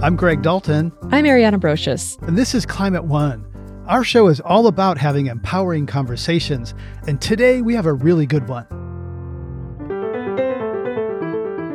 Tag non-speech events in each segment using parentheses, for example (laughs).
I'm Greg Dalton. I'm Ariana Brocious. And this is Climate One. Our show is all about having empowering conversations, and today we have a really good one.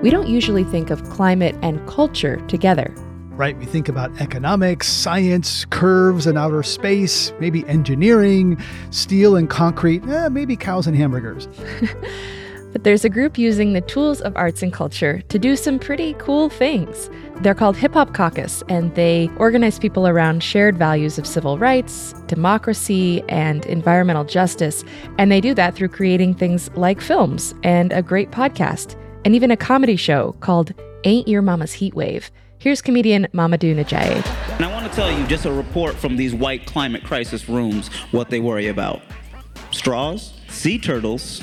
We don't usually think of climate and culture together. Right, we think about economics, science, curves and outer space, maybe engineering, steel and concrete, eh, maybe cows and hamburgers. (laughs) But there's a group using the tools of arts and culture to do some pretty cool things. They're called Hip Hop Caucus, and they organize people around shared values of civil rights, democracy, and environmental justice. And they do that through creating things like films and a great podcast, and even a comedy show called Ain't Your Mama's Heat Wave. Here's comedian Mamoudou N'Diaye. And I want to tell you just a report from these white climate crisis rooms what they worry about straws, sea turtles,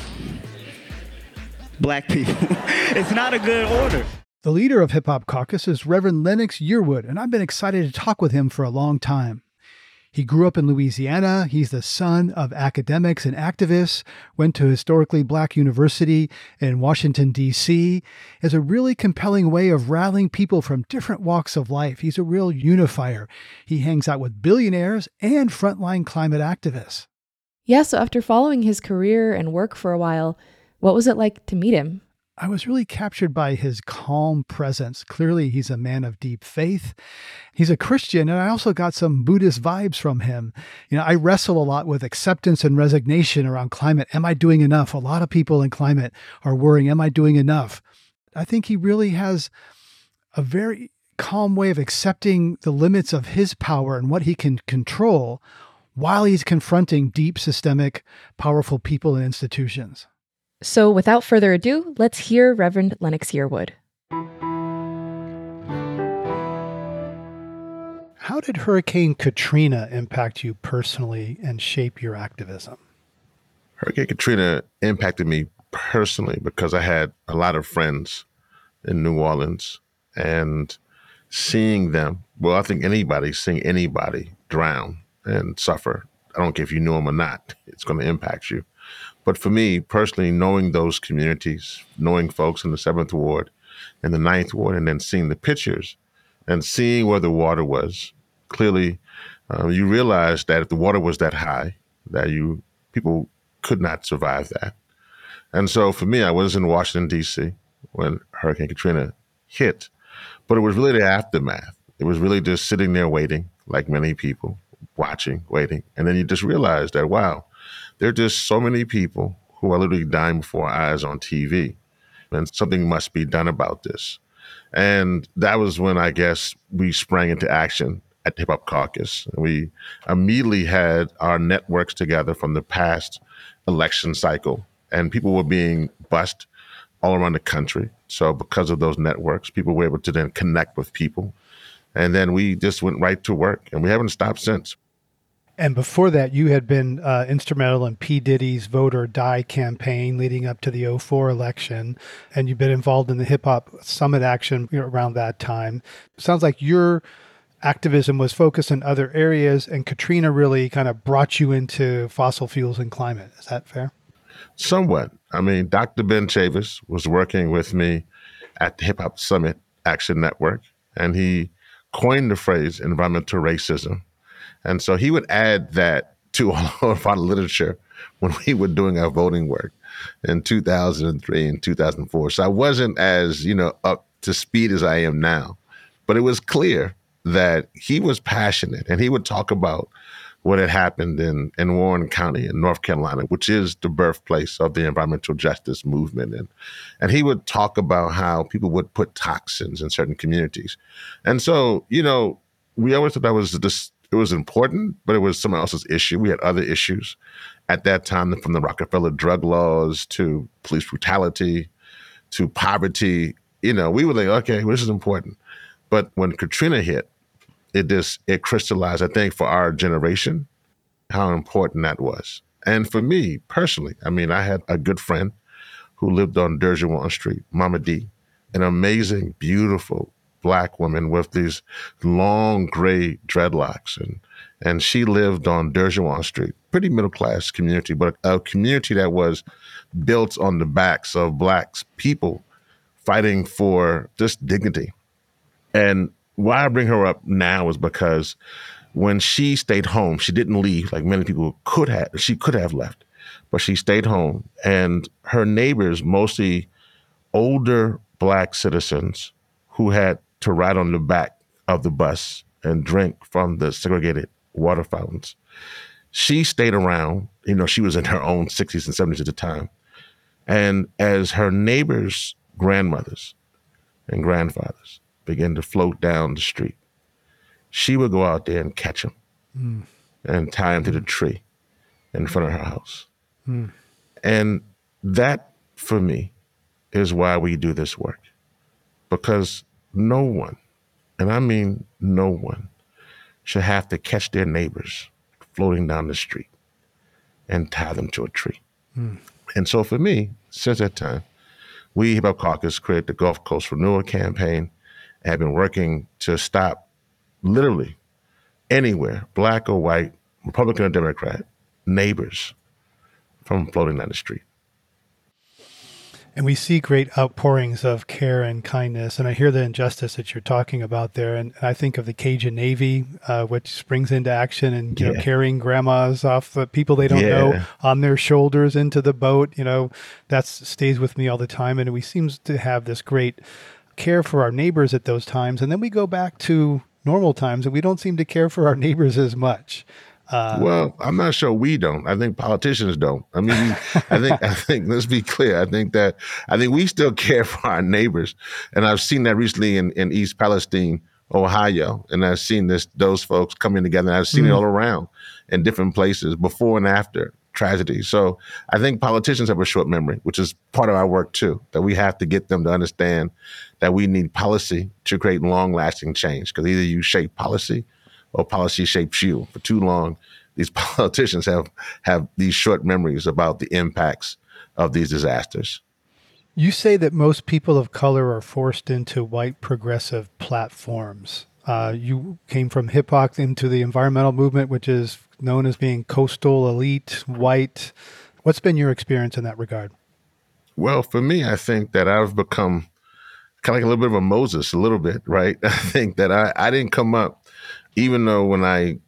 black people. (laughs) it's not a good order. The leader of Hip Hop Caucus is Reverend Lennox Yearwood, and I've been excited to talk with him for a long time. He grew up in Louisiana. He's the son of academics and activists, went to historically black university in Washington, D.C. Is a really compelling way of rallying people from different walks of life. He's a real unifier. He hangs out with billionaires and frontline climate activists. Yeah, so after following his career and work for a while, what was it like to meet him? I was really captured by his calm presence. Clearly, he's a man of deep faith. He's a Christian, and I also got some Buddhist vibes from him. You know, I wrestle a lot with acceptance and resignation around climate. Am I doing enough? A lot of people in climate are worrying, Am I doing enough? I think he really has a very calm way of accepting the limits of his power and what he can control while he's confronting deep systemic, powerful people and institutions. So, without further ado, let's hear Reverend Lennox Yearwood. How did Hurricane Katrina impact you personally and shape your activism? Hurricane Katrina impacted me personally because I had a lot of friends in New Orleans and seeing them, well, I think anybody, seeing anybody drown and suffer, I don't care if you knew them or not, it's going to impact you. But for me personally, knowing those communities, knowing folks in the seventh ward and the ninth ward, and then seeing the pictures and seeing where the water was, clearly uh, you realize that if the water was that high, that you people could not survive that. And so for me, I was in Washington D.C. when Hurricane Katrina hit, but it was really the aftermath. It was really just sitting there waiting, like many people, watching, waiting, and then you just realize that wow, there are just so many people who are literally dying before our eyes on TV. And something must be done about this. And that was when I guess we sprang into action at Hip Hop Caucus. We immediately had our networks together from the past election cycle, and people were being bussed all around the country. So, because of those networks, people were able to then connect with people. And then we just went right to work, and we haven't stopped since. And before that, you had been uh, instrumental in P. Diddy's Vote or Die campaign leading up to the 04 election. And you've been involved in the hip hop summit action around that time. sounds like your activism was focused in other areas, and Katrina really kind of brought you into fossil fuels and climate. Is that fair? Somewhat. I mean, Dr. Ben Chavis was working with me at the Hip Hop Summit Action Network, and he coined the phrase environmental racism and so he would add that to (laughs) all of our literature when we were doing our voting work in 2003 and 2004. So I wasn't as, you know, up to speed as I am now. But it was clear that he was passionate and he would talk about what had happened in, in Warren County in North Carolina, which is the birthplace of the environmental justice movement. And, and he would talk about how people would put toxins in certain communities. And so, you know, we always thought that was this it was important, but it was someone else's issue. We had other issues at that time, from the Rockefeller drug laws to police brutality to poverty. You know, we were like, okay, well, this is important. But when Katrina hit, it just it crystallized, I think, for our generation, how important that was. And for me personally, I mean, I had a good friend who lived on Dearborn Street, Mama D, an amazing, beautiful, black woman with these long gray dreadlocks and and she lived on Dearborn Street, pretty middle class community, but a community that was built on the backs of black people fighting for just dignity. And why I bring her up now is because when she stayed home, she didn't leave like many people could have. She could have left, but she stayed home. And her neighbors, mostly older black citizens who had to ride on the back of the bus and drink from the segregated water fountains. She stayed around, you know, she was in her own 60s and 70s at the time. And as her neighbors' grandmothers and grandfathers began to float down the street, she would go out there and catch them mm. and tie them to the tree in front of her house. Mm. And that, for me, is why we do this work. Because no one, and I mean no one, should have to catch their neighbors floating down the street and tie them to a tree. Mm. And so for me, since that time, we, Hip Hop Caucus, created the Gulf Coast Renewal Campaign and have been working to stop literally anywhere, black or white, Republican or Democrat, neighbors from floating down the street. And we see great outpourings of care and kindness. And I hear the injustice that you're talking about there. And I think of the Cajun Navy, uh, which springs into action and you yeah. know, carrying grandmas off the people they don't yeah. know on their shoulders into the boat. You know, that stays with me all the time. And we seem to have this great care for our neighbors at those times. And then we go back to normal times and we don't seem to care for our (laughs) neighbors as much. Uh, well, I'm not sure we don't. I think politicians don't. I mean, I think (laughs) I think let's be clear. I think that I think we still (laughs) care for our neighbors, and I've seen that recently in, in East Palestine, Ohio, and I've seen this those folks coming together. I've seen mm. it all around in different places before and after tragedy. So I think politicians have a short memory, which is part of our work too. That we have to get them to understand that we need policy to create long lasting change. Because either you shape policy or policy shapes you. For too long, these (laughs) politicians have have these short memories about the impacts of these disasters. You say that most people of color are forced into white progressive platforms. Uh, you came from hip hop into the environmental movement, which is known as being coastal, elite, white. What's been your experience in that regard? Well, for me, I think that I've become kind of like a little bit of a Moses, a little bit, right? (laughs) I think that I, I didn't come up even though when I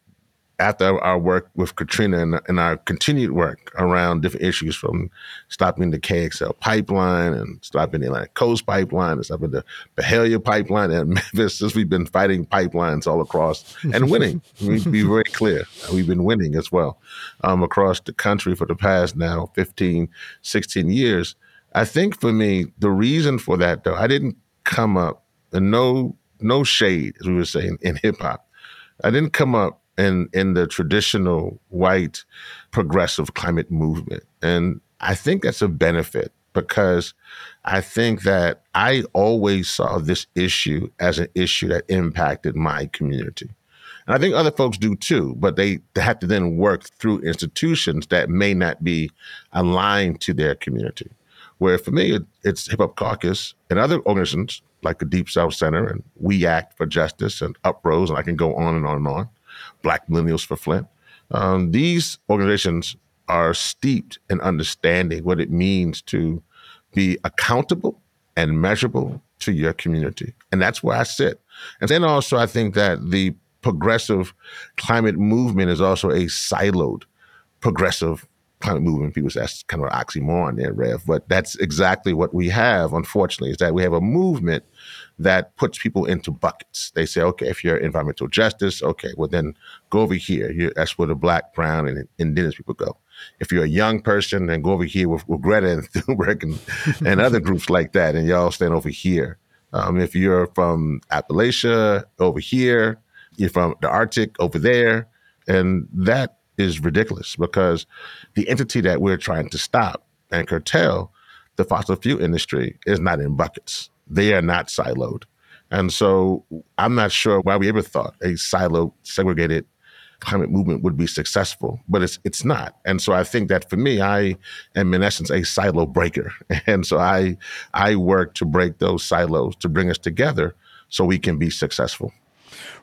after our work with Katrina and, and, our continued work around different issues from stopping the KXL pipeline and stopping the Atlantic Coast pipeline and stopping the Byhalia pipeline and (laughs) Memphis, since we've been fighting pipelines all across and winning. (laughs) we be very clear. We've been winning as well um, across the country for the past now 15, 16 years. I think for me, the reason for that, though, I didn't come up, and no, no shade, as we were saying, in hip hop. I didn't come up in in the traditional white progressive climate movement, and I think that's a benefit because I think that I always saw this issue as an issue that impacted my community. And I think other folks do too, but they, have to then work through institutions that may not be aligned to their community. Where for me, it, it's Hip Hop Caucus and other organizations like the Deep South Center and We Act for Justice and Uprose, and I can go on and on and on. Black Millennials for Flint. Um, these organizations are steeped in understanding what it means to be accountable and measurable to your community. And that's where I sit. And then also, I think that the progressive climate movement is also a siloed progressive climate movement. People say that's kind of an oxymoron there, Rev. But that's exactly what we have, unfortunately, is that we have a movement that puts people into buckets. They say, okay, if you're environmental justice, okay, well then go over here. You're, that's where the black, brown, and indigenous people go. If you're a young person, then go over here with, with Greta and (laughs) Thunberg and, and other (laughs) groups like that, and y'all stand over here. Um, if you're from Appalachia, over here. You're from the Arctic, over there. And that is ridiculous because the entity that we're trying to stop and curtail, the fossil fuel industry, is not in buckets. They are not siloed. And so I'm not sure why we ever thought a siloed, segregated climate movement would be successful, but it's it's not. And so I think that for me, I am in essence a silo breaker. (laughs) And so I I work to break those silos to bring us together so we can be successful.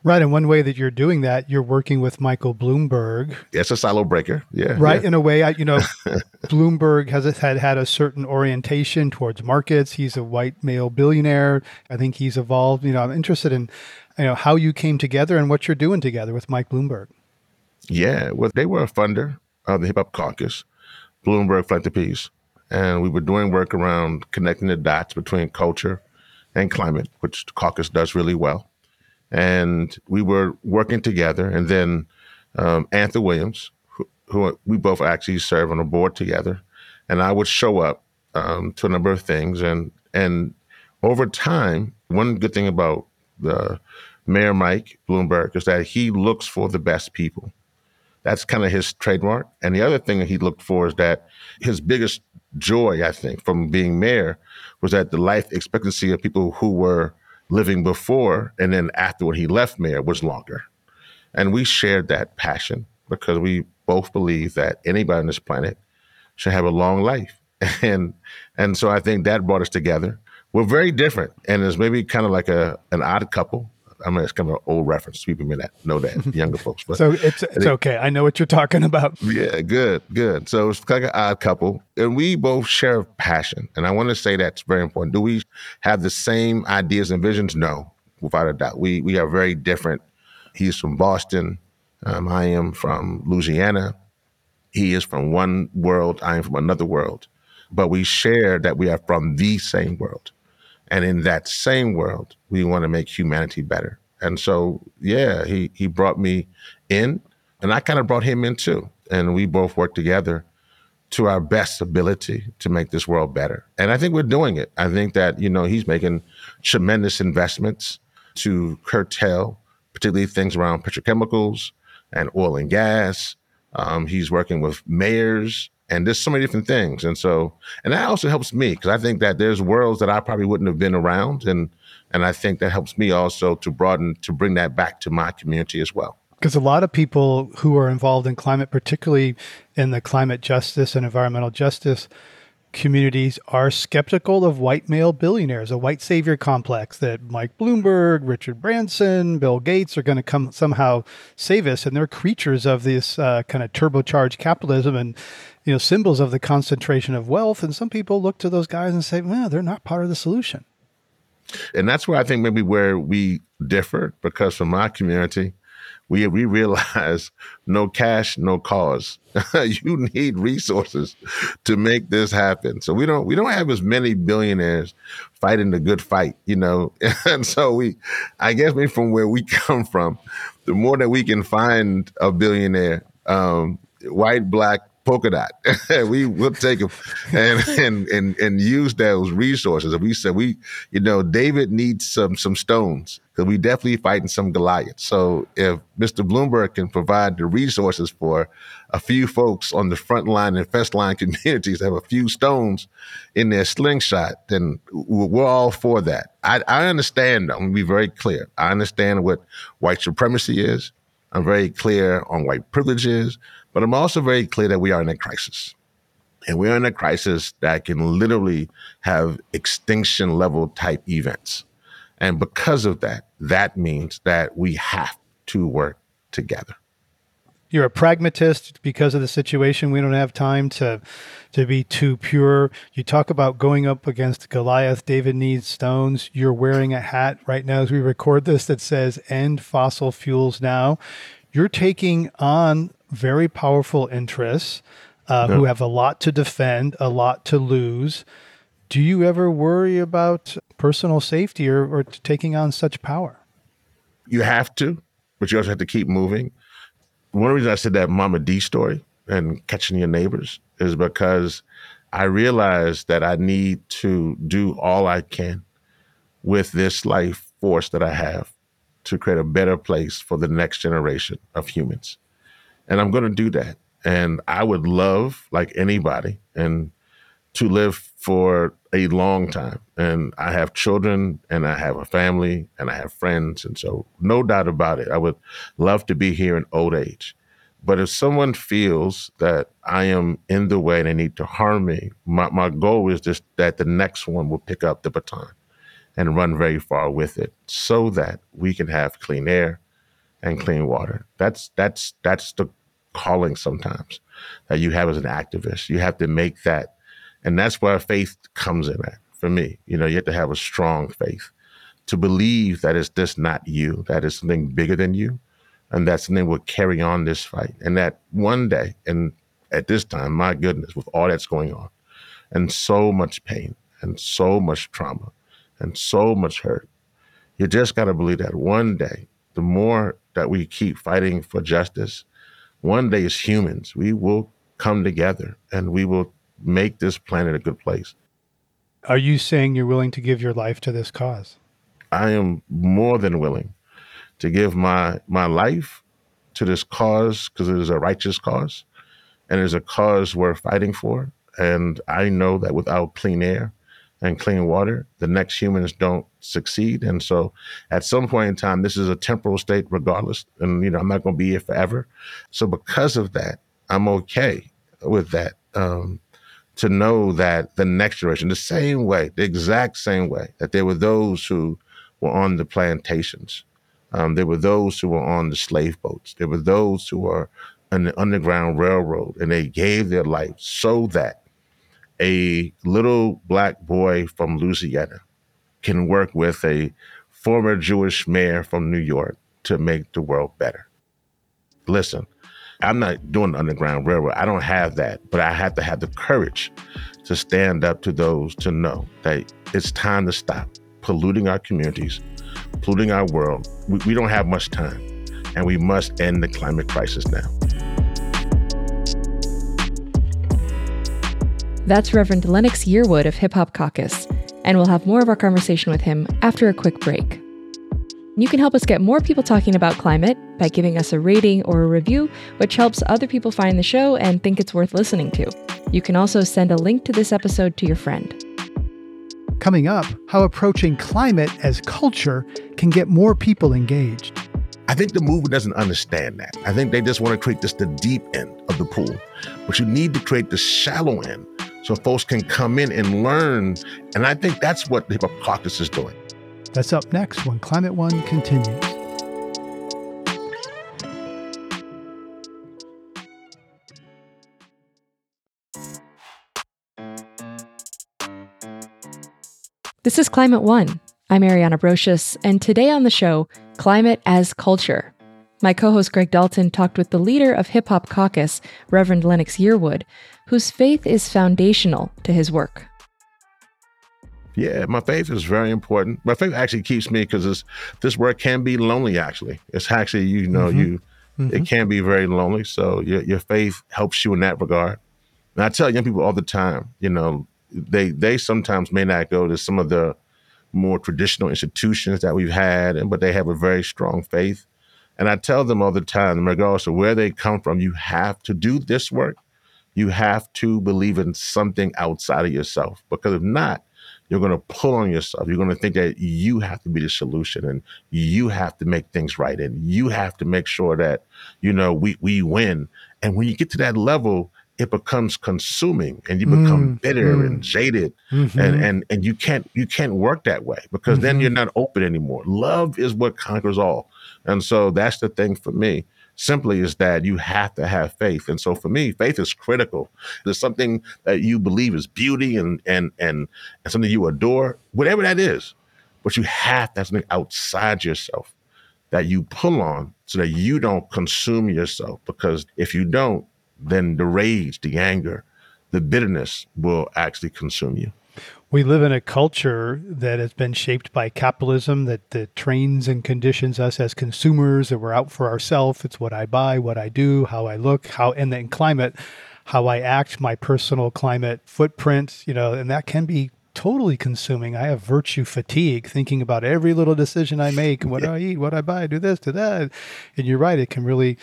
Right. And one way that you're doing that, you're working with Michael Bloomberg. It's a silo breaker. Yeah. Right. yeah. In a way, I, you know, (laughs) Bloomberg has had had a certain orientation towards markets. He's a white male billionaire. I think he's evolved. You know, I'm interested in, you know, how you came together and what you're doing together with Mike Bloomberg. Yeah. Well, they were a funder of the Hip Hop Caucus, Bloomberg Philanthropies. And we were doing work around connecting the dots between culture and climate, which the caucus does really well. And we were working together. And then um, Anthony Williams, who, who, we both actually serve on a board together, and I would show up um, to a number of things. And and over time, one good thing about the Mayor Mike Bloomberg is that he looks for the best people. That's kind of his trademark. And the other thing that he looked for is that his biggest joy, I think, from being mayor was that the life expectancy of people who were living before and then after when he left mayor was longer. And we shared that passion because we both believe that anybody on this planet should have a long life. (laughs) And and so I think that brought us together. We're very different and it's maybe kind of like a an odd couple I mean, it's kind of an old reference. People may not know that, (laughs) younger folks. But so it's it's okay. I know what you're talking about. Yeah, good, good. So it's like an odd couple, and we both share passion, and I want to say that's very important. Do we have the same ideas and visions? No, without a doubt. We we are very different. He's from Boston. Um, I am from Louisiana. He is from one world. I am from another world. But we share that we are from the same world. And in that same world, we want to make humanity better. And so, yeah, he he brought me in, and I kind of brought him in too. And we both worked together to our best ability to make this world better. And I think we're doing it. I think that, you know, he's making tremendous investments to curtail, particularly things around petrochemicals and oil and gas. Um, he's working with mayors and there's so many different things. And so, and that also helps me because I think that there's worlds that I probably wouldn't have been around. And, and I think that helps me also to broaden, to bring that back to my community as well. Because a lot of people who are involved in climate, particularly in the climate justice and environmental justice communities are skeptical of white male billionaires, a white savior complex that Mike Bloomberg, Richard Branson, Bill Gates are going to come somehow save us, and they're creatures of this uh, kind of turbocharged capitalism and you know symbols of the concentration of wealth. And some people look to those guys and say, "Well, they're not part of the solution." And that's where I think maybe where we differ, because from my community, we we realize (laughs) no cash, no cause. (laughs) you need resources to make this happen. So we don't we don't have as many billionaires fighting the good fight, you know. (laughs) and so we, I guess maybe from where we come from, the more that we can find a billionaire, um, white, black, polka dot. (laughs) we will take them and, and and and use those resources. we said we, you know, David needs some some stones because we definitely fighting some Goliaths. So if Mr. Bloomberg can provide the resources for a few folks on the front line and first line (laughs) communities have a few stones in their slingshot, then we're all for that. I, I understand. I'm gonna be very clear. I understand what white supremacy is. I'm very clear on white privilege is. But I'm also very clear that we are in a crisis. And we're in a crisis that can literally have extinction level type events. And because of that, that means that we have to work together. You're a pragmatist because of the situation. We don't have time to to be too pure. You talk about going up against Goliath. David needs stones. You're wearing a hat right now as we record this that says "End fossil fuels now." You're taking on very powerful interests uh, who have a lot to defend, a lot to lose. Do you ever worry about personal safety or, or taking on such power? You have to, but you also have to keep moving. One reason I said that Mama D story and catching your neighbors is because I realized that I need to do all I can with this life force that I have to create a better place for the next generation of humans and I'm going to do that. And I would love, like anybody, and to live for a long time. And I have children, and I have a family, and I have friends, and so no doubt about it, I would love to be here in old age. But if someone feels that I am in the way and they need to harm me, my, my goal is just that the next one will pick up the baton and run very far with it so that we can have clean air and clean water. That's that's that's the calling sometimes that you have as an activist. You have to make that and that's where faith comes in at for me. You know, you have to have a strong faith to believe that it's just not you, that it's something bigger than you, and that something will carry on this fight. And that one day, and at this time, my goodness, with all that's going on, and so much pain, and so much trauma, and so much hurt, you just got to believe that one day, the more that we keep fighting for justice, one day as humans, we will come together and we will make this planet a good place. Are you saying you're willing to give your life to this cause? I am more than willing to give my my life to this cause because it is a righteous cause and it is a cause worth fighting for. And I know that without clean air and clean water, the next humans don't succeed. And so at some point in time, this is a temporal state regardless. And, you know, I'm not going to be here forever. So because of that, I'm okay with that. Um, to know that the next generation, the same way, the exact same way, that there were those who were on the plantations, um, there were those who were on the slave boats, there were those who were on the Underground Railroad, and they gave their life so that a little black boy from Louisiana can work with a former Jewish mayor from New York to make the world better. Listen, I'm not doing the Underground Railroad. I don't have that, but I have to have the courage to stand up to those to know that it's time to stop polluting our communities, polluting our world. We, we don't have much time, and we must end the climate crisis now. That's Reverend Lennox Yearwood of Hip Hop Caucus, and we'll have more of our conversation with him after a quick break. You can help us get more people talking about climate by giving us a rating or a review, which helps other people find the show and think it's worth listening to. You can also send a link to this episode to your friend. Coming up, how approaching climate as culture can get more people engaged. I think the movement doesn't understand that. I think they just want to create this the deep end of the pool. But you need to create the shallow end so folks can come in and learn. And I think that's what the Hip Caucus is doing. That's up next when Climate One continues. This is Climate One. I'm Ariana Brocious, and today on the show, Climate as Culture. My co host Greg Dalton talked with the leader of Hip Hop Caucus, Reverend Lennox Yearwood, whose faith is foundational to his work. Yeah, my faith is very important. My faith actually keeps me because this this work can be lonely. Actually, it's actually you know mm-hmm. you mm-hmm. it can be very lonely. So your your faith helps you in that regard. And I tell young people all the time, you know, they they sometimes may not go to some of the more traditional institutions that we've had, and but they have a very strong faith. And I tell them all the time, regardless of where they come from, you have to do this work. You have to believe in something outside of yourself, because if not, you're going to pull on yourself. You're going to think that you have to be the solution and you have to make things right and you have to make sure that, you know, we, we win. And when you get to that level, it becomes consuming and you become mm, bitter mm, and jaded mm-hmm. and, and and you can't you can't work that way because mm-hmm. then you're not open anymore love is what conquers all and so that's the thing for me simply is that you have to have faith. And so for me, faith is critical. There's something that you believe is beauty and and and, and something you adore, whatever that is. But you have to have something outside yourself that you pull on so that you don't consume yourself. Because if you don't, then the rage, the anger, the bitterness will actually consume you we live in a culture that has been shaped by capitalism that, that trains and conditions us as consumers that we're out for ourselves it's what i buy what i do how i look how and then climate how i act my personal climate footprint you know and that can be totally consuming. I have virtue fatigue thinking about every little decision i make what do i eat what i buy do this do that. And you're right it can really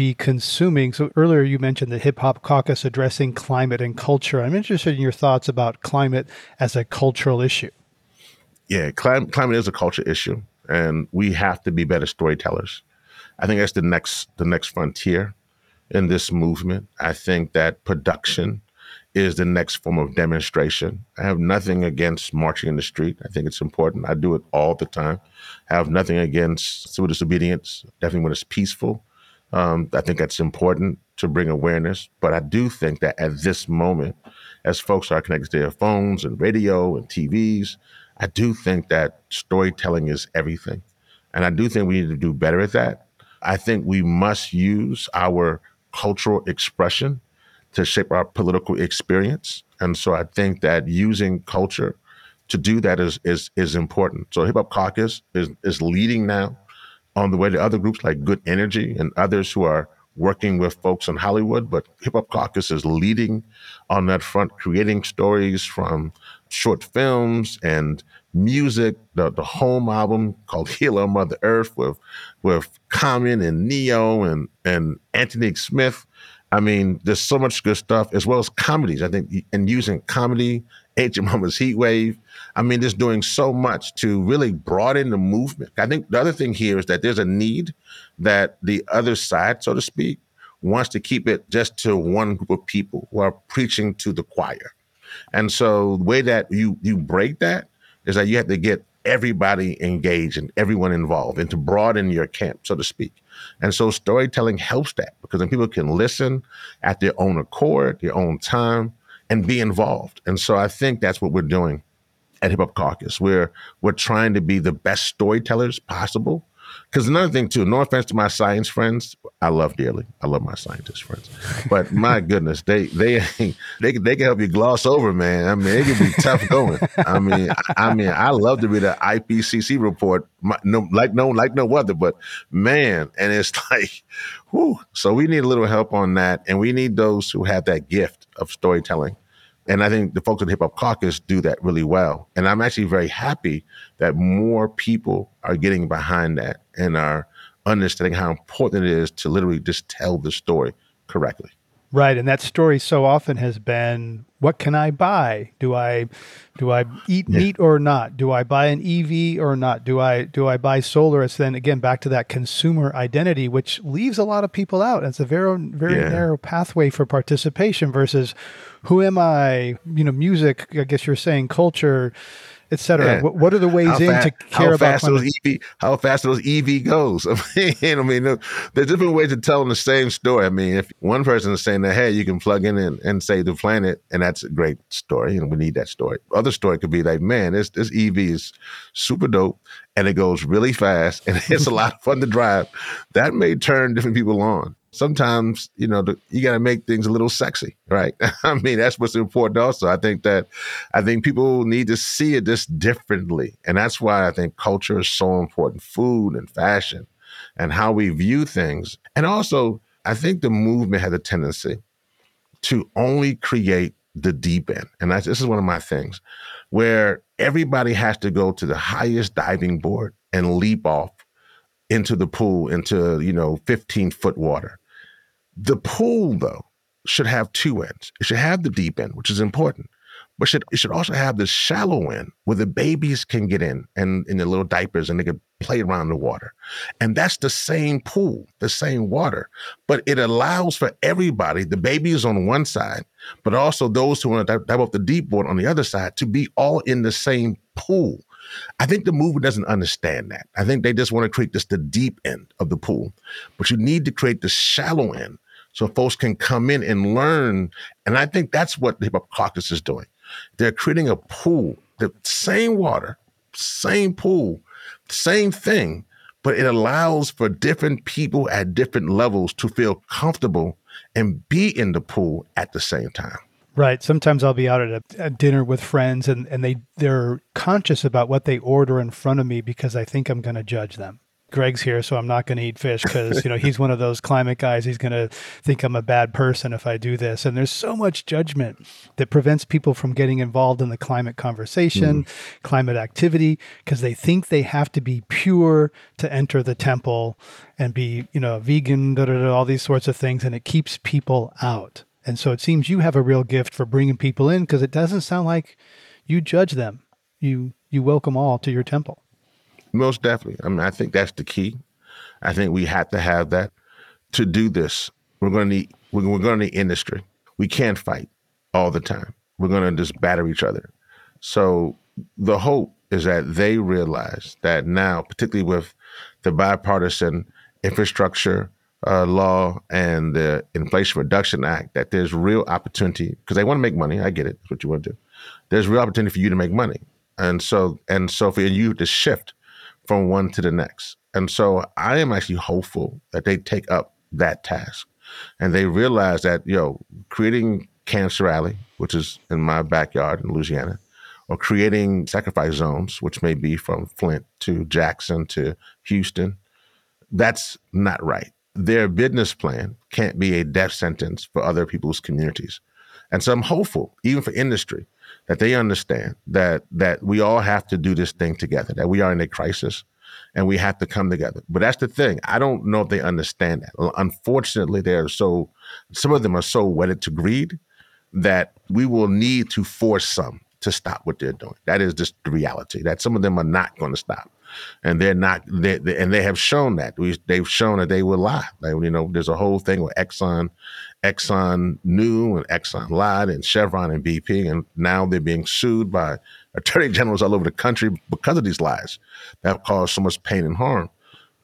be consuming. So earlier you mentioned the Hip Hop Caucus addressing climate and culture. I'm interested in your thoughts about climate as a cultural issue. Yeah, climate, climate is a culture issue, and we have to be better storytellers. I think that's the next the next frontier in this movement. I think that production is the next form of demonstration. I have nothing against marching in the street. I think it's important. I do it all the time. I have nothing against civil disobedience, definitely when it's peaceful. Um, I think that's important to bring awareness. But I do think that at this moment, as folks are connected to their phones and radio and TVs, I do think that storytelling is everything. And I do think we need to do better at that. I think we must use our cultural expression to shape our political experience. And so I think that using culture to do that is is is important. So Hip Hop Caucus is is leading now on the way to other groups like Good Energy and others who are working with folks in Hollywood, but Hip Hop Caucus is leading on that front, creating stories from short films and music. The, the home album called (laughs) Heal Mother Earth with with Common and Ne-Yo and and Anthony Smith. I mean, there's so much good stuff as well as comedies. I think and using comedy, Ain't Your Mama's Heat Wave. I mean, just doing so much to really broaden the movement. I think the other thing here is that there's a need that the other side, so to speak, wants to keep it just to one group of people who are preaching to the choir. And so the way that you you break that is that you have to get everybody engaged and everyone involved and to broaden your camp, so to speak. And so storytelling helps that because then people can listen at their own accord, their own time, and be involved. And so I think that's what we're doing at Hip Hop Caucus. We're we're trying to be the best storytellers possible because another thing too, no offense to my science friends, I love dearly. I love my scientist friends, but (laughs) my goodness, they they (laughs) they they can help you gloss over, man. I mean, it can be tough going. I mean, I, mean, I love to read an IPCC report, my, no, like no like no other, but man, and it's (laughs) like, whoo. So we need a little help on that, and we need those who have that gift of storytelling and I think the folks at the Hip Hop Caucus do that really well. And I'm actually very happy that more people are getting behind that and are understanding how important it is to literally just tell the story correctly. Right, and that story so often has been what can I buy? Do I do I eat yeah. meat or not? Do I buy an EV or not? Do I do I buy solar? It's then again back to that consumer identity which leaves a lot of people out. It's a very very yeah. narrow pathway for participation versus who am I? You know, music, I guess you're saying culture etc. Yeah. What, what, are the ways how in to care how about fast those EV, how fast those EV goes? (laughs) I mean, I mean, there's different ways of telling the same story. I mean, if one person is saying that, hey, you can plug in and, and save the planet, and that's a great story, and we need that story. Other story could be like, man, this this EV is super dope, and it goes really fast, and (laughs) it's a lot of fun to drive. That may turn different people on sometimes you know the, you got to make things a little sexy right? (laughs) I mean that's what's important also. I think that i think people need to see it just differently. And that's why i think culture is so important food and fashion and how we view things. And also i think the movement has a tendency to only create the deep end. And that's, this is one of my things where everybody has to go to the highest diving board and leap off into the pool into you know 15 foot water the pool, though, should have two ends. It should have the deep end, which is important, but should, it should also have the shallow end where the babies can get in and in their little diapers and they can play around the water. And that's the same pool, the same water, but it allows for everybody, the babies on one side, but also those who want to dive off the deep board on the other side, to be all in the same pool. I think the movement doesn't understand that. I think they just want to create just the deep end of the pool, but you need to create the shallow end so folks can come in and learn. And I think that's what the Hip Hop Caucus is doing. They're creating a pool, the same water, same pool, same thing, but it allows for different people at different levels to feel comfortable and be in the pool at the same time. Right. Sometimes I'll be out at a, a, dinner with friends and, and they, they're conscious about what they order in front of me because I think I'm going to judge them. Greg's here, so I'm not going to eat fish because you know he's one of those climate guys. He's going to think I'm a bad person if I do this. And there's so much judgment that prevents people from getting involved in the climate conversation, mm. climate activity, because they think they have to be pure to enter the temple and be you know vegan, da, da, da, all these sorts of things, and it keeps people out. And so it seems you have a real gift for bringing people in because it doesn't sound like you judge them. You you welcome all to your temple. Most definitely. I mean, I think that's the key. I think we have to have that to do this. We're going to need we're, going to need industry. We can't fight. all the time. We're going to just batter each other. So the hope is that they realize that now, particularly with the bipartisan infrastructure uh, law and the Inflation Reduction Act, that there's real opportunity because they want to make money. I get it. That's what you want to do. There's real opportunity for you to make money, and so and so for you to shift from one to the next. And so I am actually hopeful that they take up that task and they realize that, know, creating Cancer Alley, which is in my backyard in Louisiana, or creating sacrifice zones, which may be from Flint to Jackson to Houston, that's not right. Their business plan can't be a death sentence for other people's communities. And so I'm hopeful, even for industry, that they understand that that we all have to do this thing together, that we are in a crisis and we have to come together. But that's the thing. I don't know if they understand that. Uh, unfortunately, they're so some of them are so wedded to greed that we will need to force some to stop what they're doing. That is just the reality. That some of them are not going to stop, and they're not. They, they, and they have shown that. We, they've shown that they will lie. Like, you know, there's a whole thing with Exxon, Exxon knew and Exxon lied, and Chevron and BP, and now they're being sued by attorney (laughs) generals all over the country because of these lies that have caused so much pain and harm.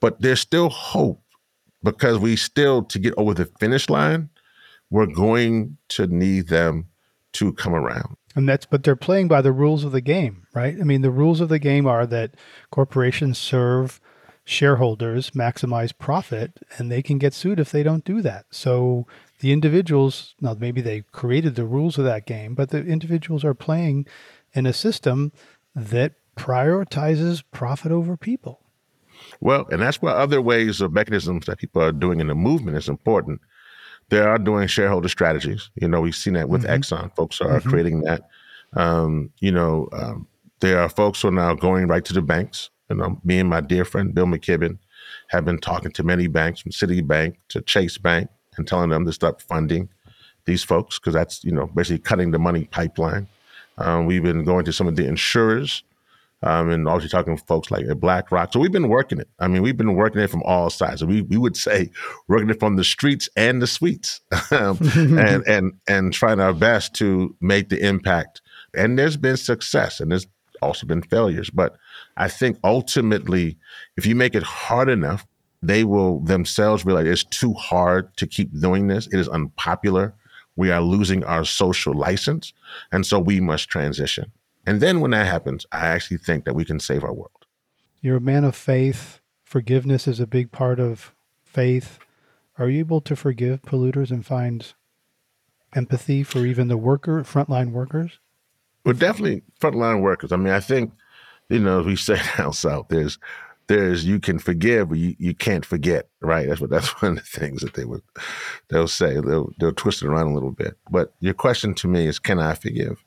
But there's still hope because we still, to get over the finish line, we're going to need them to come around. And that's, but they're playing by the rules of the game, right? I mean, the rules of the game are that corporations serve shareholders, maximize profit, and they can get sued if they don't do that. So the individuals, now maybe they created the rules of that game, but the individuals are playing in a system that prioritizes profit over people. Well, and that's why other ways or mechanisms that people are doing in the movement is important. They are doing shareholder strategies. You know, we've seen that with mm-hmm. Exxon. Folks are mm-hmm. creating that. Um, you know, um, there are folks who are now going right to the banks. You know, me and my dear friend Bill McKibben have been talking to many banks, from Citibank to Chase Bank, and telling them to stop funding these folks because that's you know basically cutting the money pipeline. Um, we've been going to some of the insurers um, and also talking to folks like BlackRock. So we've been working it. I mean, we've been working it from all sides. We we would say working it from the streets and the suites, (laughs) um, (laughs) and and and trying our best to make the impact. And there's been success, and there's also been failures. But I think ultimately, if you make it hard enough, they will themselves realize it's too hard to keep doing this. It is unpopular we are losing our social license. And so we must transition. And then when that happens, I actually think that we can save our world. You're a man of faith. Forgiveness is a big part of faith. Are you able to forgive polluters and find empathy for even the worker, frontline workers? Well, definitely frontline workers. I mean, I think, you know, we say (laughs) down south, there's there's you can forgive, but you, you can't forget, right? That's what that's (laughs) one of the things that they would they'll say. They'll they'll twist it around a little bit. But your question to me is, can I forgive?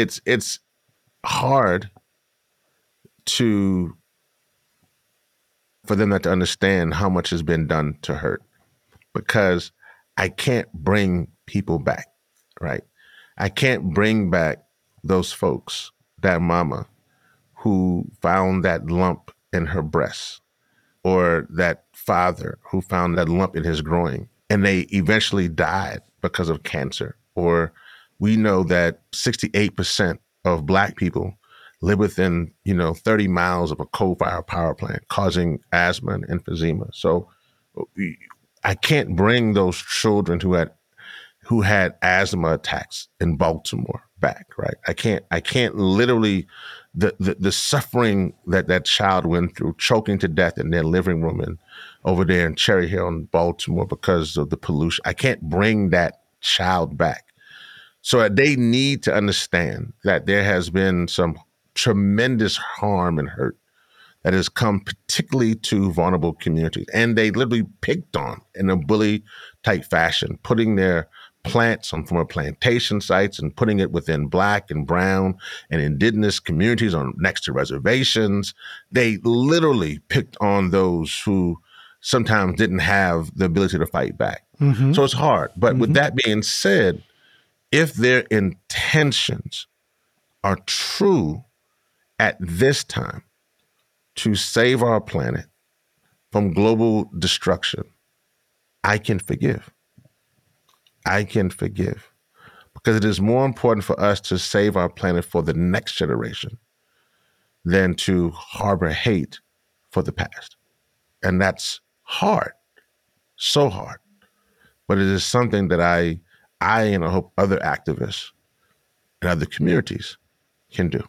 It's it's hard to for them not to understand how much has been done to hurt because I can't bring people back, right? I can't bring back those folks, that mama who found that lump in her breast, or that father who found that lump in his groin, and they eventually died because of cancer. Or we know that 68% of Black people live within, you know, 30 miles of a coal-fired power plant, causing asthma and emphysema. So I can't bring those children who had who had asthma attacks in Baltimore back, right? I can't I can't literally the, the, the suffering that that child went through, choking to death in their living room and over there in Cherry Hill in Baltimore because of the pollution. I can't bring that child back. So they need to understand that there has been some tremendous harm and hurt that has come particularly to vulnerable communities. And they literally picked on in a bully type fashion, putting their plants on former plantation sites and putting it within black and brown and indigenous communities on next to reservations. They literally picked on those who sometimes didn't have the ability to fight back. Mm-hmm. So it's hard. But mm-hmm. with that being said, if their intentions are true at this time to save our planet from global destruction, I can forgive. I can forgive. because it is more important for us to save our planet for the next generation than to harbor hate for the past. And that's hard, so hard. But it is something that I, I and I hope other activists and other communities can do.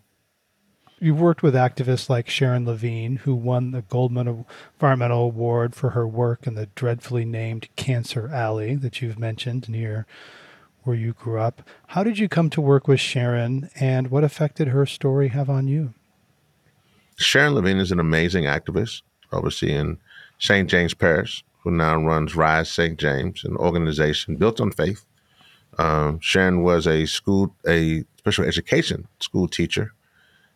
You've worked with activists like Sharon Lavigne, who won the Goldman Environmental Award for her work in the dreadfully named Cancer Alley that you've mentioned near where you grew up. How did you come to work with Sharon, and what effect did her story have on you? Sharon Lavigne is an amazing activist overseeing St. James Parish, who now runs Rise St. James, an organization built on faith. Um, Sharon was a school, a special education school teacher,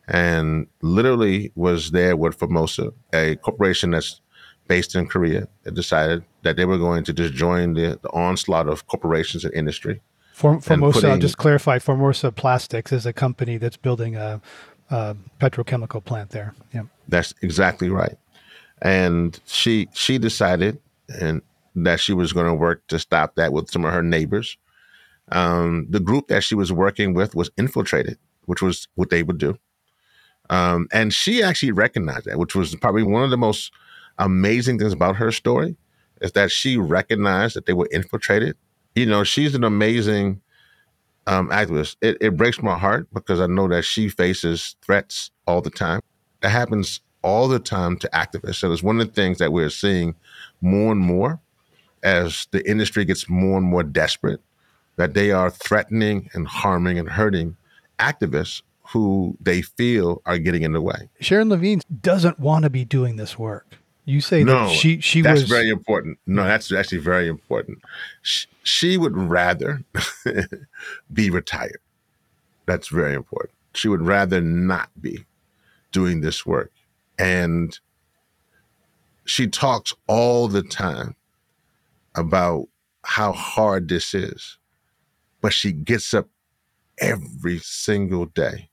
and literally was there with Formosa, a corporation that's based in Korea, that decided that they were going to just join the, the onslaught of corporations and industry for, Formosa, putting, just clarify, Formosa Plastics is a company that's building a, a petrochemical plant there. Yeah, that's exactly right. And she she decided and that she was going to work to stop that with some of her neighbors. Um, the group that she was working with was infiltrated, which was what they would do. Um, and she actually recognized that, which was probably one of the most amazing things about her story, is that she recognized that they were infiltrated you know, she's an amazing um, activist. It, it breaks my heart because I know that she faces threats all the time. That happens all the time to activists. So it's one of the things that we're seeing more and more as the industry gets more and more desperate that they are threatening and harming and hurting activists who they feel are getting in the way. Sharon Lavigne doesn't want to be doing this work. You say no, that she she that's was very important. No, that's actually very important. She, she would rather (laughs) be retired. That's very important. She would rather not be doing this work. And she talks all the time about how hard this is. But she gets up every single day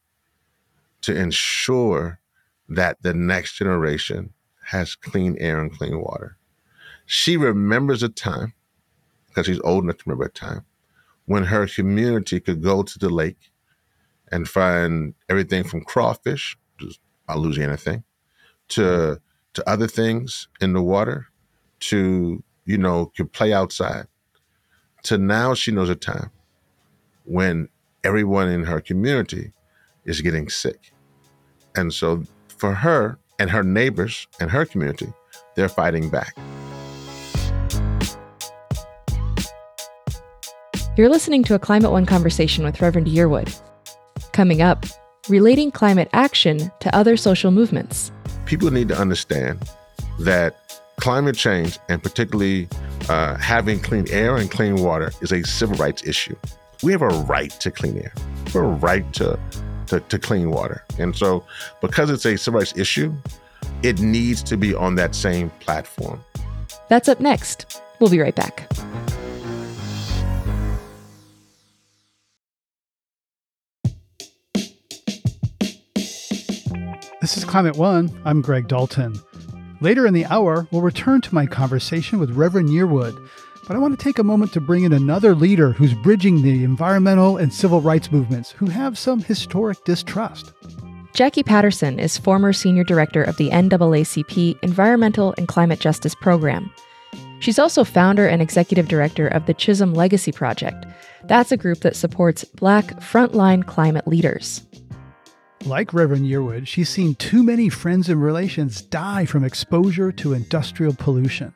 to ensure that the next generation has clean air and clean water. She remembers a time, because she's old enough to remember a time, when her community could go to the lake and find everything from crawfish, just a Louisiana thing, to to other things in the water, to you know, could play outside. To now she knows a time when everyone in her community is getting sick. And so for her, and her neighbors and her community, they're fighting back. You're listening to a Climate One conversation with Reverend Yearwood. Coming up, relating climate action to other social movements. People need to understand that climate change, and particularly uh, having clean air and clean water, is a civil rights issue. We have a right to clean air. We have a right to to, to clean water. And so, because it's a civil rights issue, it needs to be on that same platform. That's up next. We'll be right back. This is Climate One. I'm Greg Dalton. Later in the hour, we'll return to my conversation with Reverend Yearwood but I want to take a moment to bring in another leader who's bridging the environmental and civil rights movements who have some historic distrust. Jackie Patterson is former senior director of the NAACP Environmental and Climate Justice Program. She's also founder and executive director of the Chisholm Legacy Project. That's a group that supports Black frontline climate leaders. Like Reverend Yearwood, she's seen too many friends and relations die from exposure to industrial pollution.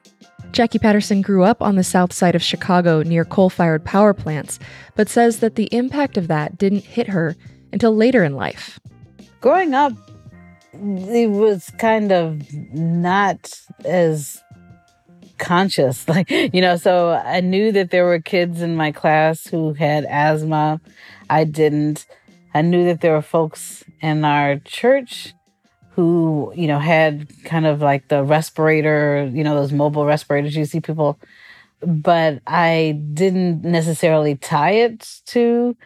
Jackie Patterson grew up on the south side of Chicago near coal fired power plants, but says that the impact of that didn't hit her until later in life. Growing up, it was kind of not as conscious (laughs) like you know so i knew that there were kids in my class who had asthma i didn't i knew that there were folks in our church who, you know, had kind of like the respirator, you know, those mobile respirators you see people, but I didn't necessarily tie it to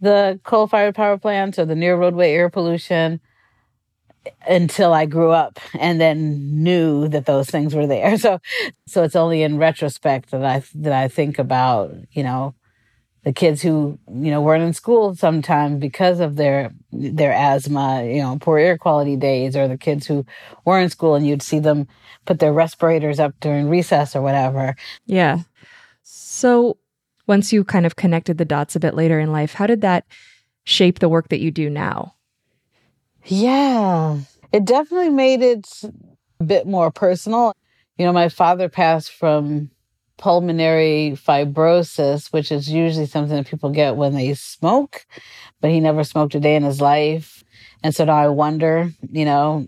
the coal fired power plants or the near roadway air pollution until I grew up and then knew that those things were there. (laughs) So so it's only in retrospect that I that I think about, you know, the kids who you know weren't in school sometime because of their their asthma, you know, poor air quality days, or the kids who were in school and you'd see them put their respirators up during recess or whatever. Yeah. So once you kind of connected the dots a bit later in life, how did that shape the work that you do now? Yeah, it definitely made it a bit more personal. You know, my father passed from pulmonary fibrosis, which is usually something that people get when they smoke, but he never smoked a day in his life. And so now I wonder, you know,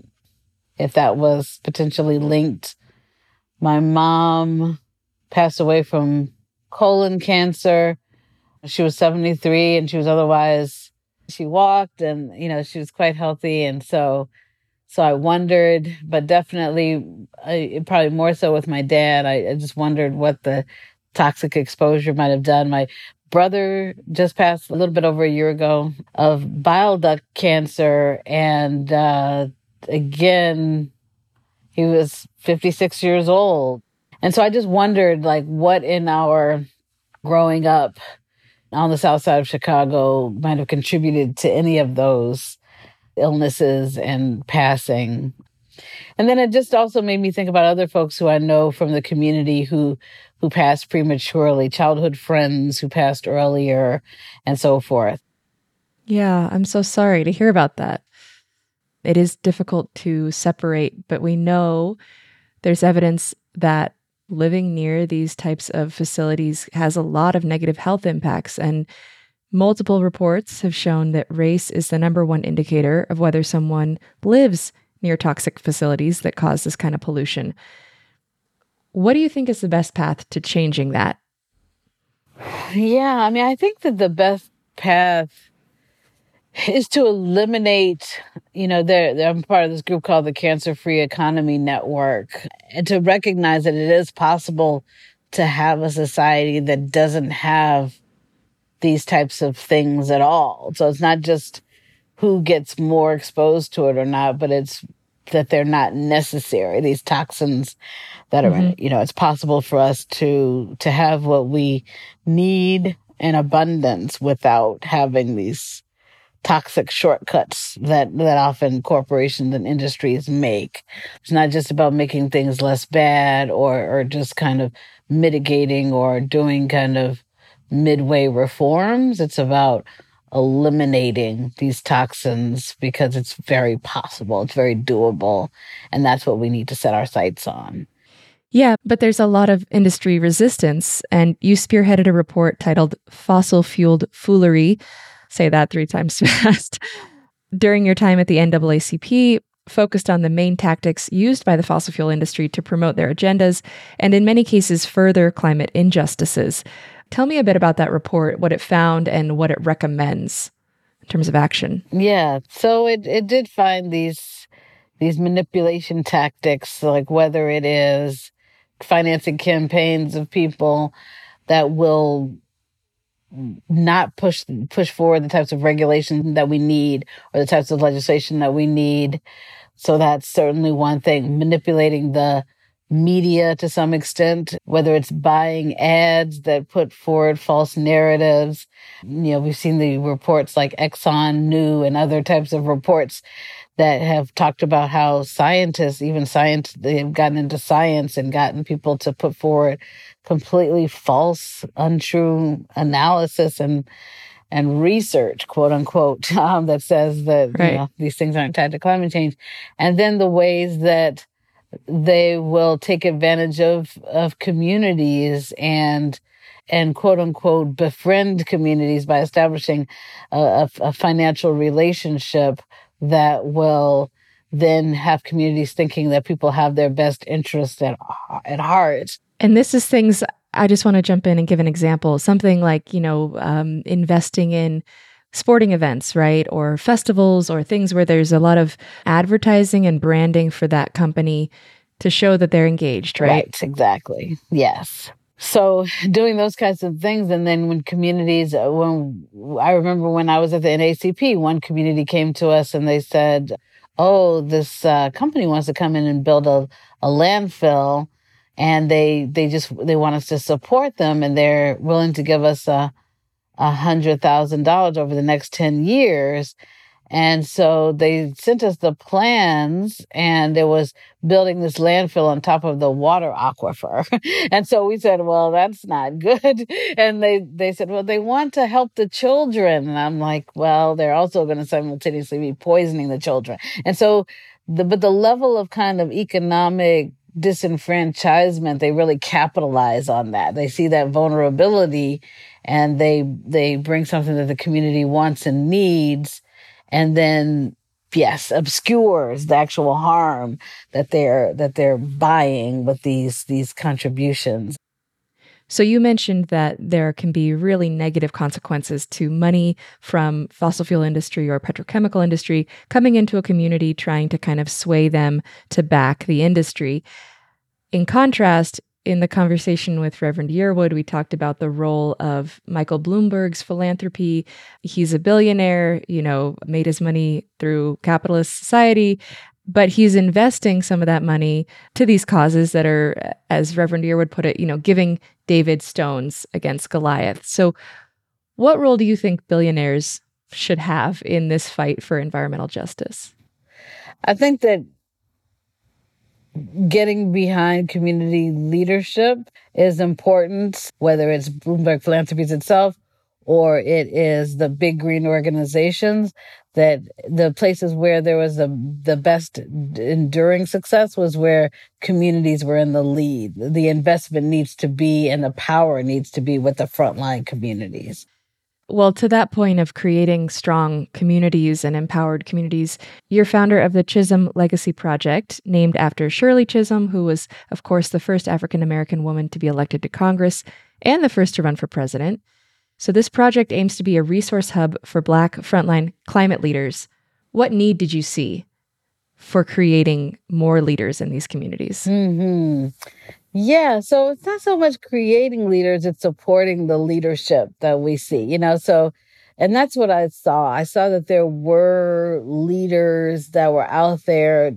if that was potentially linked. My mom passed away from colon cancer. She was 73 and she was otherwise, she walked and, you know, she was quite healthy. And so so I wondered, but definitely, I, probably more so with my dad. I, I just wondered what the toxic exposure might have done. My brother just passed a little bit over a year ago of bile duct cancer. And uh, again, he was 56 years old. And so I just wondered, like, what in our growing up on the south side of Chicago might have contributed to any of those illnesses and passing. And then it just also made me think about other folks who I know from the community who who passed prematurely, childhood friends who passed earlier and so forth. Yeah, I'm so sorry to hear about that. It is difficult to separate, but we know there's evidence that living near these types of facilities has a lot of negative health impacts and Multiple reports have shown that race is the number one indicator of whether someone lives near toxic facilities that cause this kind of pollution. What do you think is the best path to changing that? Yeah, I mean, I think that the best path is to eliminate, you know, they're, I'm part of this group called the Cancer Free Economy Network, and to recognize that it is possible to have a society that doesn't have these types of things at all. So it's not just who gets more exposed to it or not, but it's that they're not necessary. These toxins that are mm-hmm. in. You know, it's possible for us to to have what we need in abundance without having these toxic shortcuts that that often corporations and industries make. It's not just about making things less bad or or just kind of mitigating or doing kind of midway reforms. It's about eliminating these toxins because it's very possible, it's very doable. And that's what we need to set our sights on. Yeah, but there's a lot of industry resistance. And you spearheaded a report titled Fossil Fueled Foolery. Say that three times (laughs) fast. During your time at the NAACP, focused on the main tactics used by the fossil fuel industry to promote their agendas, and in many cases, further climate injustices. Tell me a bit about that report, what it found, and what it recommends in terms of action. Yeah, so it, it did find these these manipulation tactics, like whether it is financing campaigns of people that will not push push forward the types of regulation that we need or the types of legislation that we need. So that's certainly one thing. Manipulating the media to some extent, whether it's buying ads that put forward false narratives. You know, we've seen the reports like Exxon Knew and other types of reports that have talked about how scientists, even science, they've gotten into science and gotten people to put forward completely false, untrue analysis and and research, quote unquote, (laughs) um, that says that right. you know, these things aren't tied to climate change, and then the ways that they will take advantage of of communities and and quote unquote befriend communities by establishing a, a, financial relationship that will then have communities thinking that people have their best interest at, at heart. And this is things I just want to jump in and give an example. Something like, you know, um, investing in sporting events, right? Or festivals or things where there's a lot of advertising and branding for that company to show that they're engaged, right? Right, exactly. Yes. So doing those kinds of things. And then when communities, uh, when I remember when I was at the NAACP, one community came to us and they said, Oh, this uh, company wants to come in and build a, a landfill and they, they just, they want us to support them and they're willing to give us a, a hundred thousand dollars over the next 10 years. And so they sent us the plans and it was building this landfill on top of the water aquifer. (laughs) and so we said, well, that's not good. (laughs) And they, they said, well, they want to help the children. And I'm like, well, they're also going to simultaneously be poisoning the children. And so the, but the level of kind of economic disenfranchisement, they really capitalize on that. They see that vulnerability and they, they bring something that the community wants and needs and then yes obscures the actual harm that they're that they're buying with these these contributions so you mentioned that there can be really negative consequences to money from fossil fuel industry or petrochemical industry coming into a community trying to kind of sway them to back the industry. In contrast, in the conversation with Reverend Yearwood, we talked about the role of Michael Bloomberg's philanthropy. He's a billionaire, you know, made his money through capitalist society, but he's investing some of that money to these causes that are, as Reverend Yearwood put it, you know, giving David stones against Goliath. So, what role do you think billionaires should have in this fight for environmental justice? I think that getting behind community leadership is important, whether it's Bloomberg Philanthropies itself or it is the big green organizations that the places where there was the the best enduring success was where communities were in the lead. The investment needs to be and the power needs to be with the frontline communities. Well, to that point of creating strong communities and empowered communities, you're founder of the Chisholm Legacy Project, named after Shirley Chisholm, who was, of course, the first African American woman to be elected to Congress and the first to run for president. So, this project aims to be a resource hub for Black frontline climate leaders. What need did you see for creating more leaders in these communities? Mm-hmm. Yeah, so it's not so much creating leaders, it's supporting the leadership that we see, you know. So, and that's what I saw. I saw that there were leaders that were out there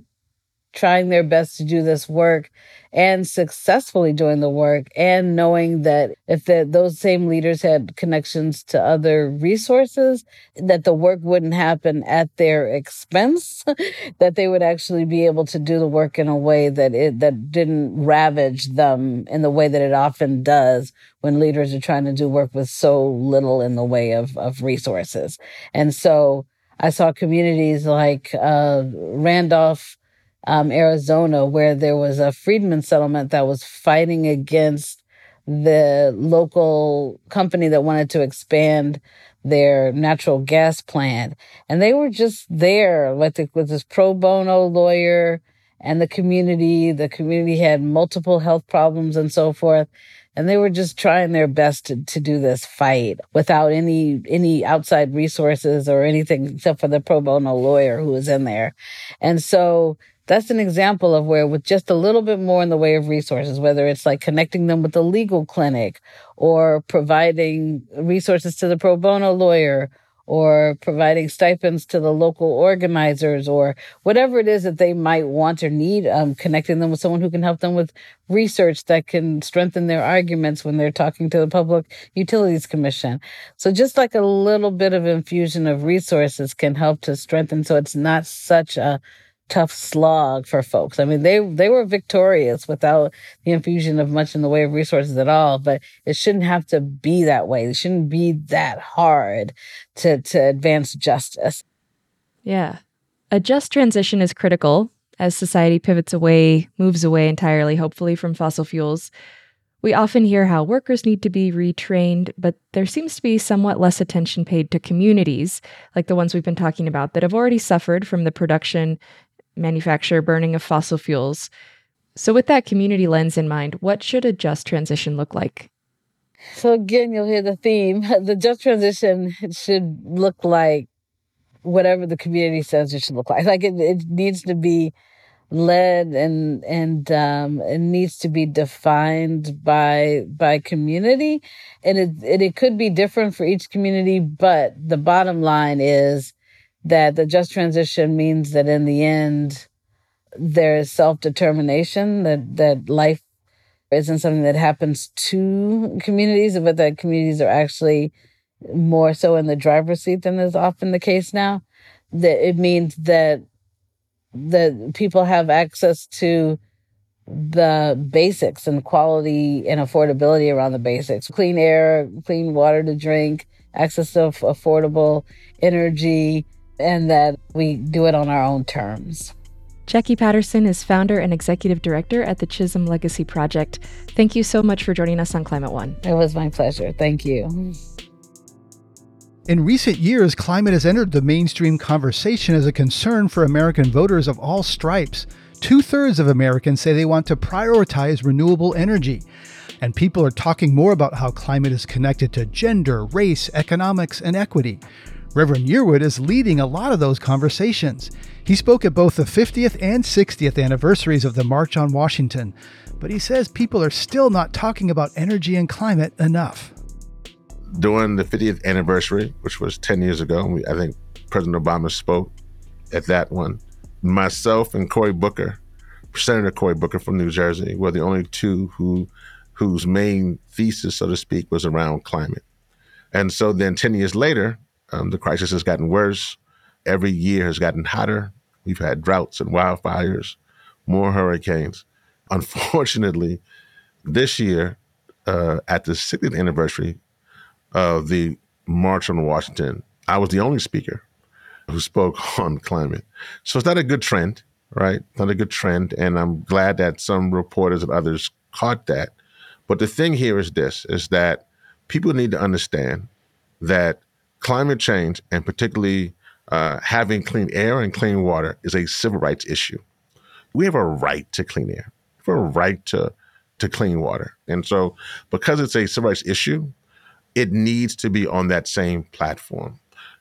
trying their best to do this work and successfully doing the work and knowing that if the, those same leaders had connections to other resources that the work wouldn't happen at their expense (laughs) that they would actually be able to do the work in a way that it that didn't ravage them in the way that it often does when leaders are trying to do work with so little in the way of of resources. And so I saw communities like uh, Randolph um, Arizona, where there was a freedman settlement that was fighting against the local company that wanted to expand their natural gas plant. And they were just there with, the, with this pro bono lawyer and the community. The community had multiple health problems and so forth. And they were just trying their best to, to do this fight without any, any outside resources or anything except for the pro bono lawyer who was in there. And so that's an example of where with just a little bit more in the way of resources, whether it's like connecting them with the legal clinic or providing resources to the pro bono lawyer or providing stipends to the local organizers or whatever it is that they might want or need, um, connecting them with someone who can help them with research that can strengthen their arguments when they're talking to the Public Utilities Commission. So just like a little bit of infusion of resources can help to strengthen so it's not such a tough slog for folks. I mean, they they were victorious without the infusion of much in the way of resources at all. But it shouldn't have to be that way. It shouldn't be that hard to to advance justice. Yeah, a just transition is critical as society pivots away, moves away entirely, hopefully, from fossil fuels. We often hear how workers need to be retrained, but there seems to be somewhat less attention paid to communities, like the ones we've been talking about, that have already suffered from the production manufacture, burning of fossil fuels. So, with that community lens in mind, what should a just transition look like? So, again, you'll hear the theme. (laughs) The just transition should look like whatever the community says it should look like. Like it, it needs to be led and and um, it needs to be defined by by community, and it and it could be different for each community. But the bottom line is that the just transition means that in the end, there is self determination, that, that life isn't something that happens to communities, but that communities are actually more so in the driver's seat than is often the case now. That it means that that people have access to the basics and quality and affordability around the basics clean air, clean water to drink, access to affordable energy, and that we do it on our own terms. Jackie Patterson is founder and executive director at the Chisholm Legacy Project. Thank you so much for joining us on Climate One. It was my pleasure. Thank you. In recent years, climate has entered the mainstream conversation as a concern for American voters of all stripes. Two thirds of Americans say they want to prioritize renewable energy. And people are talking more about how climate is connected to gender, race, economics, and equity. Reverend Yearwood is leading a lot of those conversations. He spoke at both the 50th and 60th anniversaries of the March on Washington, but he says people are still not talking about energy and climate enough. During the 50th anniversary, which was 10 years ago, I think President Obama spoke at that one myself and Cory Booker, Senator Cory Booker from New Jersey, were the only two who whose main thesis, so to speak, was around climate. And so then 10 years later, um, the crisis has gotten worse. Every year has gotten hotter. We've had droughts and wildfires, more hurricanes. (laughs) Unfortunately, this year, uh, at the 60th anniversary of the March on Washington, I was the only speaker who spoke (laughs) on climate. So it's not a good trend, right? Not a good trend. And I'm glad that some reporters and others caught that. But the thing here is this is that people need to understand that climate change and particularly uh, having clean air and clean water is a civil rights issue. We have a right to clean air. We have a right to to clean water. And so because it's a civil rights issue, it needs to be on that same platform.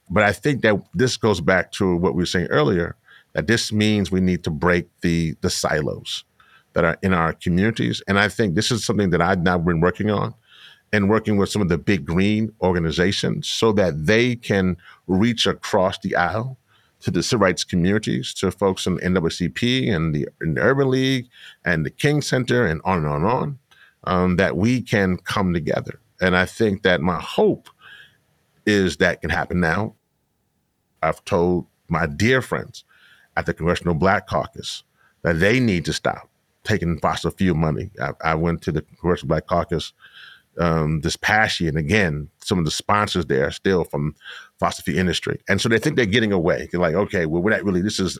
But I think that this goes back to what we were saying earlier, that this means we need to break the the silos that are in our communities. And I think this is something that I've now been working on and working with some of the big green organizations so that they can reach across the aisle to the civil rights communities, to folks in NAACP and the, the Urban League and the King Center and on and on and on, um, that we can come together. And I think that my hope is that can happen now. I've told my dear friends at the Congressional Black Caucus that they need to stop taking fossil fuel money. I, I went to the Congressional Black Caucus um, this and again, some of the sponsors there are still from fossil fuel industry, and so they think they're getting away. They're like, okay, well, we're not really. This is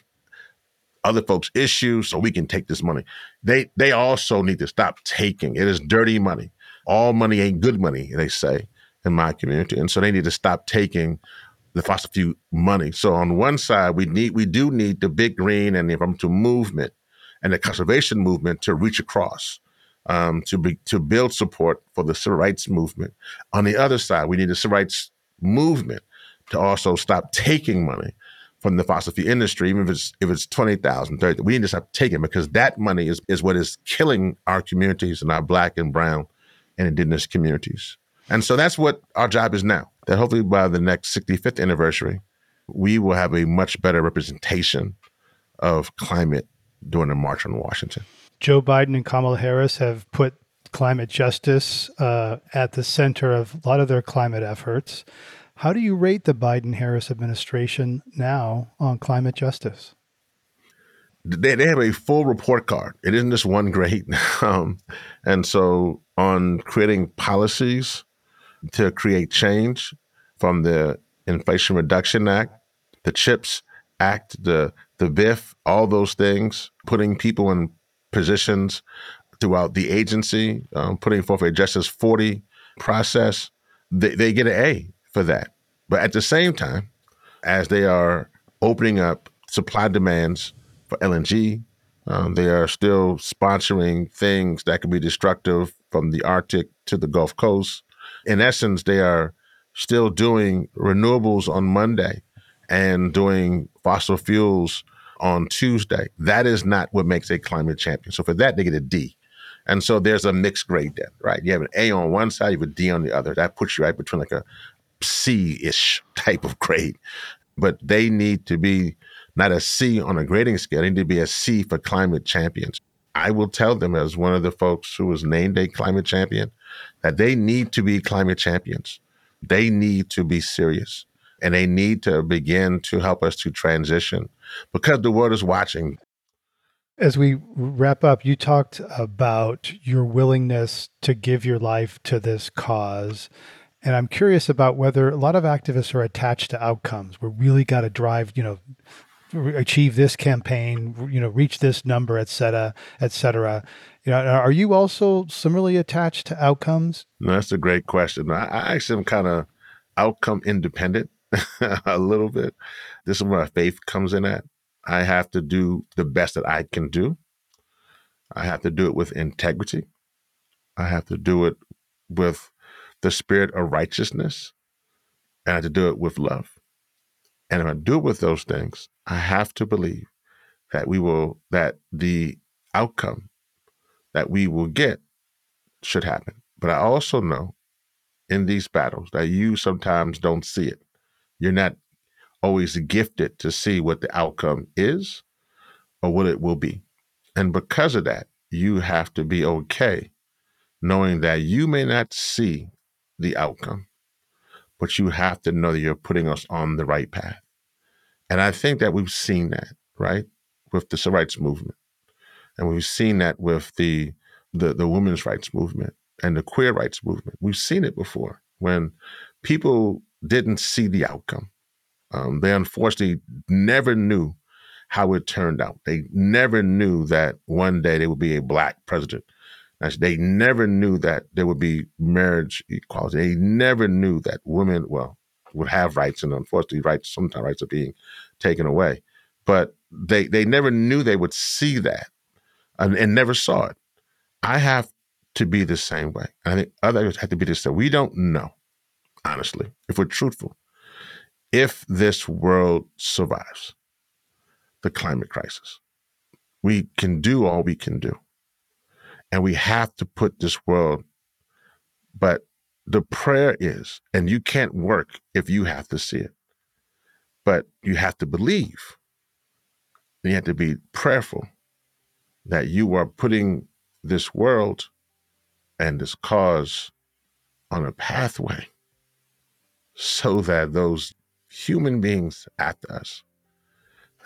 other folks' issues, so we can take this money. They they also need to stop taking. It is dirty money. All money ain't good money, they say in my community, and so they need to stop taking the fossil fuel money. So on one side, we need we do need the big green and the environmental movement and the conservation movement to reach across um, to be to build support for the civil rights movement. On the other side, we need the civil rights movement to also stop taking money from the fossil fuel industry, even if it's if it's 20,000, 30, we need to stop taking because that money is, is what is killing our communities and our black and brown and indigenous communities. And so that's what our job is now. That hopefully by the next 65th anniversary, we will have a much better representation of climate during the March on Washington. Joe Biden and Kamala Harris have put climate justice uh, at the center of a lot of their climate efforts. How do you rate the Biden Harris administration now on climate justice? They, they have a full report card. It isn't just one grade. (laughs) um, and so, on creating policies to create change from the Inflation Reduction Act, the CHIPS Act, the the VIF, all those things, putting people in positions throughout the agency, um, putting forth a Justice 40 process, they, they get an A for that. But at the same time, as they are opening up supply demands for LNG, um, they are still sponsoring things that can be destructive from the Arctic to the Gulf Coast. In essence, they are still doing renewables on Monday and doing fossil fuels on Tuesday. That is not what makes a climate champion. So for that, they get a D. And so there's a mixed grade then, right? You have an A on one side, you have a D on the other. That puts you right between like a C ish type of grade. But they need to be not a C on a grading scale, they need to be a C for climate champions. I will tell them, as one of the folks who was named a climate champion, that they need to be climate champions. they need to be serious and they need to begin to help us to transition because the world is watching. As we wrap up, you talked about your willingness to give your life to this cause. And I'm curious about whether a lot of activists are attached to outcomes. We really got to drive, you know, achieve this campaign, you know, reach this number, et cetera, et cetera. You know, are you also similarly attached to outcomes? No, that's a great question. I, I actually am kind of outcome independent (laughs) a little bit. This is where my faith comes in at. I have to do the best that I can do. I have to do it with integrity. I have to do it with the spirit of righteousness. And I have to do it with love. And if I do it with those things, I have to believe that we will, that the outcome that we will get should happen. But I also know in these battles that you sometimes don't see it. You're not always gifted to see what the outcome is or what it will be. And because of that, you have to be okay knowing that you may not see the outcome, but you have to know that you're putting us on the right path. And I think that we've seen that, right, with the civil rights movement. And we've seen that with the, the, the women's rights movement and the queer rights movement. We've seen it before when people didn't see the outcome. Um, they unfortunately never knew how it turned out. They never knew that one day there would be a black president. They never knew that there would be marriage equality. They never knew that women, well, would have rights, and unfortunately, rights sometimes rights are being taken away. But they they never knew they would see that, and, and never saw it. I have to be the same way. I think others have to be the same. We don't know, honestly, if we're truthful, if this world survives the climate crisis. We can do all we can do. And we have to put this world, but the prayer is, and you can't work if you have to see it, but you have to believe. You have to be prayerful that you are putting this world and this cause on a pathway so that those human beings at us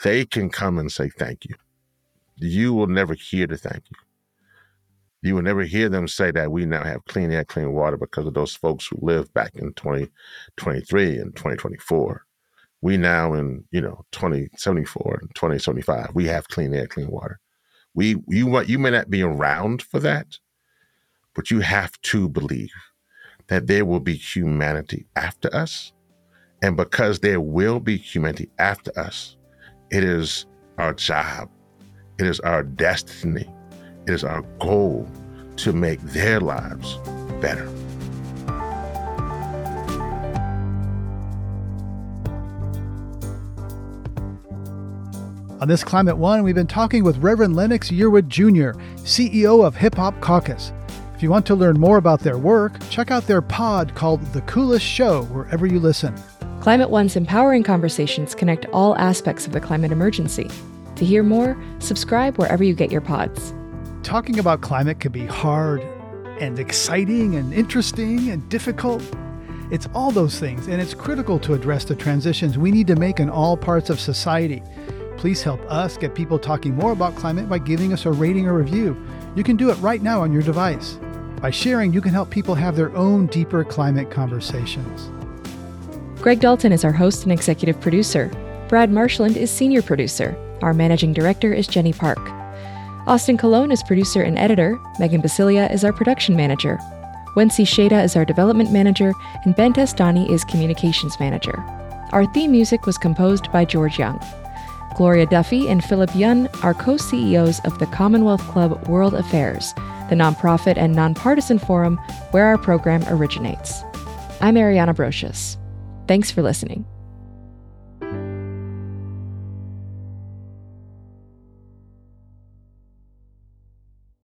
they can come and say thank you you will never hear the thank you you will never hear them say that we now have clean air, clean water because of those folks who lived back in 2023 and 2024. We now in, you know, 2074 and 2075, we have clean air, clean water. We you you may not be around for that, but you have to believe that there will be humanity after us. And because there will be humanity after us, it is our job, it is our destiny it is our goal to make their lives better. On this Climate One, we've been talking with Reverend Lennox Yearwood Jr., CEO of Hip Hop Caucus. If you want to learn more about their work, check out their pod called The Coolest Show wherever you listen. Climate One's empowering conversations connect all aspects of the climate emergency. To hear more, subscribe wherever you get your pods talking about climate can be hard and exciting and interesting and difficult. It's all those things, and it's critical to address the transitions we need to make in all parts of society. Please help us get people talking more about climate by giving us a rating or review. You can do it right now on your device. By sharing, you can help people have their own deeper climate conversations. Greg Dalton is our host and executive producer. Brad Marshland is senior producer. Our managing director is Jenny Park. Austin Colon is producer and editor, Megan Biscieglia is our production manager, Wency Shada is our development manager, and Ben Testani is communications manager. Our theme music was composed by George Young. Gloria Duffy and Philip Yun are co CEOs of the Commonwealth Club World Affairs, the nonprofit and nonpartisan forum where our program originates. I'm Ariana Brocious. Thanks for listening.